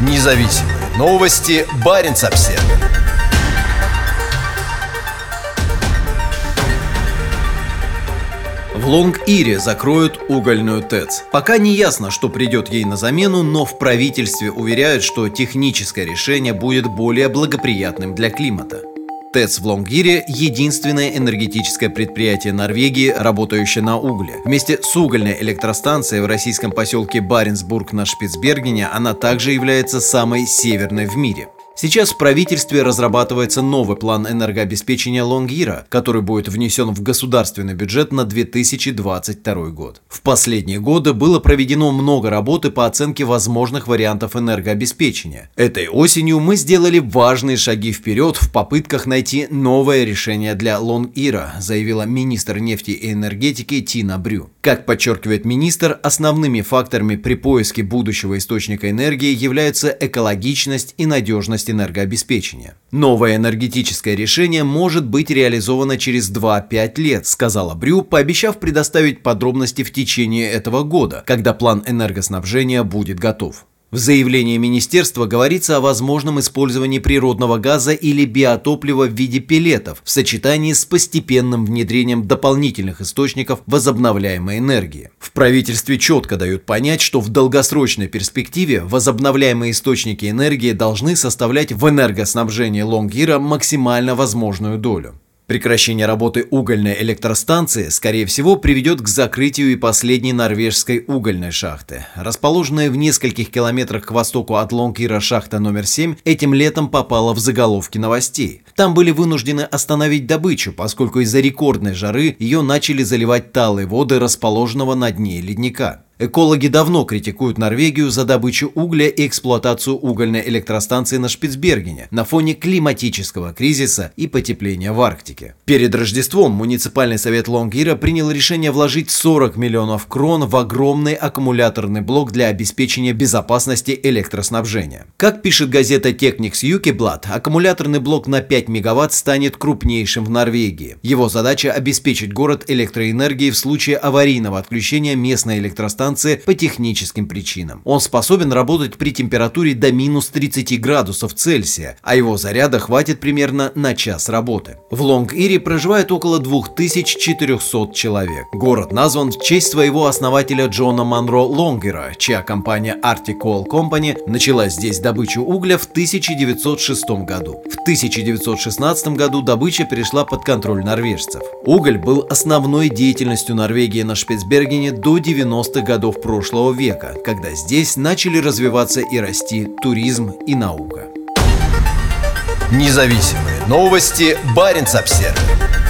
Независимые новости. Барин обсерва В Лонг-Ире закроют угольную ТЭЦ. Пока не ясно, что придет ей на замену, но в правительстве уверяют, что техническое решение будет более благоприятным для климата. ТЭЦ в Лонгире – единственное энергетическое предприятие Норвегии, работающее на угле. Вместе с угольной электростанцией в российском поселке Баренцбург на Шпицбергене она также является самой северной в мире. Сейчас в правительстве разрабатывается новый план энергообеспечения Лонгира, который будет внесен в государственный бюджет на 2022 год. В последние годы было проведено много работы по оценке возможных вариантов энергообеспечения. Этой осенью мы сделали важные шаги вперед в попытках найти новое решение для Лонгира, заявила министр нефти и энергетики Тина Брю. Как подчеркивает министр, основными факторами при поиске будущего источника энергии являются экологичность и надежность безопасность энергообеспечения. Новое энергетическое решение может быть реализовано через 2-5 лет, сказала Брю, пообещав предоставить подробности в течение этого года, когда план энергоснабжения будет готов. В заявлении министерства говорится о возможном использовании природного газа или биотоплива в виде пеллетов в сочетании с постепенным внедрением дополнительных источников возобновляемой энергии. В правительстве четко дают понять, что в долгосрочной перспективе возобновляемые источники энергии должны составлять в энергоснабжении Лонгира максимально возможную долю. Прекращение работы угольной электростанции, скорее всего, приведет к закрытию и последней норвежской угольной шахты. Расположенная в нескольких километрах к востоку от Лонгира шахта номер 7 этим летом попала в заголовки новостей. Там были вынуждены остановить добычу, поскольку из-за рекордной жары ее начали заливать талые воды расположенного на дне ледника. Экологи давно критикуют Норвегию за добычу угля и эксплуатацию угольной электростанции на Шпицбергене на фоне климатического кризиса и потепления в Арктике. Перед Рождеством муниципальный совет Лонгира принял решение вложить 40 миллионов крон в огромный аккумуляторный блок для обеспечения безопасности электроснабжения. Как пишет газета Technics Юкиблад, аккумуляторный блок на 5 мегаватт станет крупнейшим в Норвегии. Его задача обеспечить город электроэнергией в случае аварийного отключения местной электростанции станции по техническим причинам. Он способен работать при температуре до минус 30 градусов Цельсия, а его заряда хватит примерно на час работы. В Лонг-Ире проживает около 2400 человек. Город назван в честь своего основателя Джона Монро Лонгера, чья компания Arctic Coal Company начала здесь добычу угля в 1906 году. В 1916 году добыча перешла под контроль норвежцев. Уголь был основной деятельностью Норвегии на Шпицбергене до 90-х годов годов прошлого века, когда здесь начали развиваться и расти туризм и наука. Независимые новости. Барин обсервис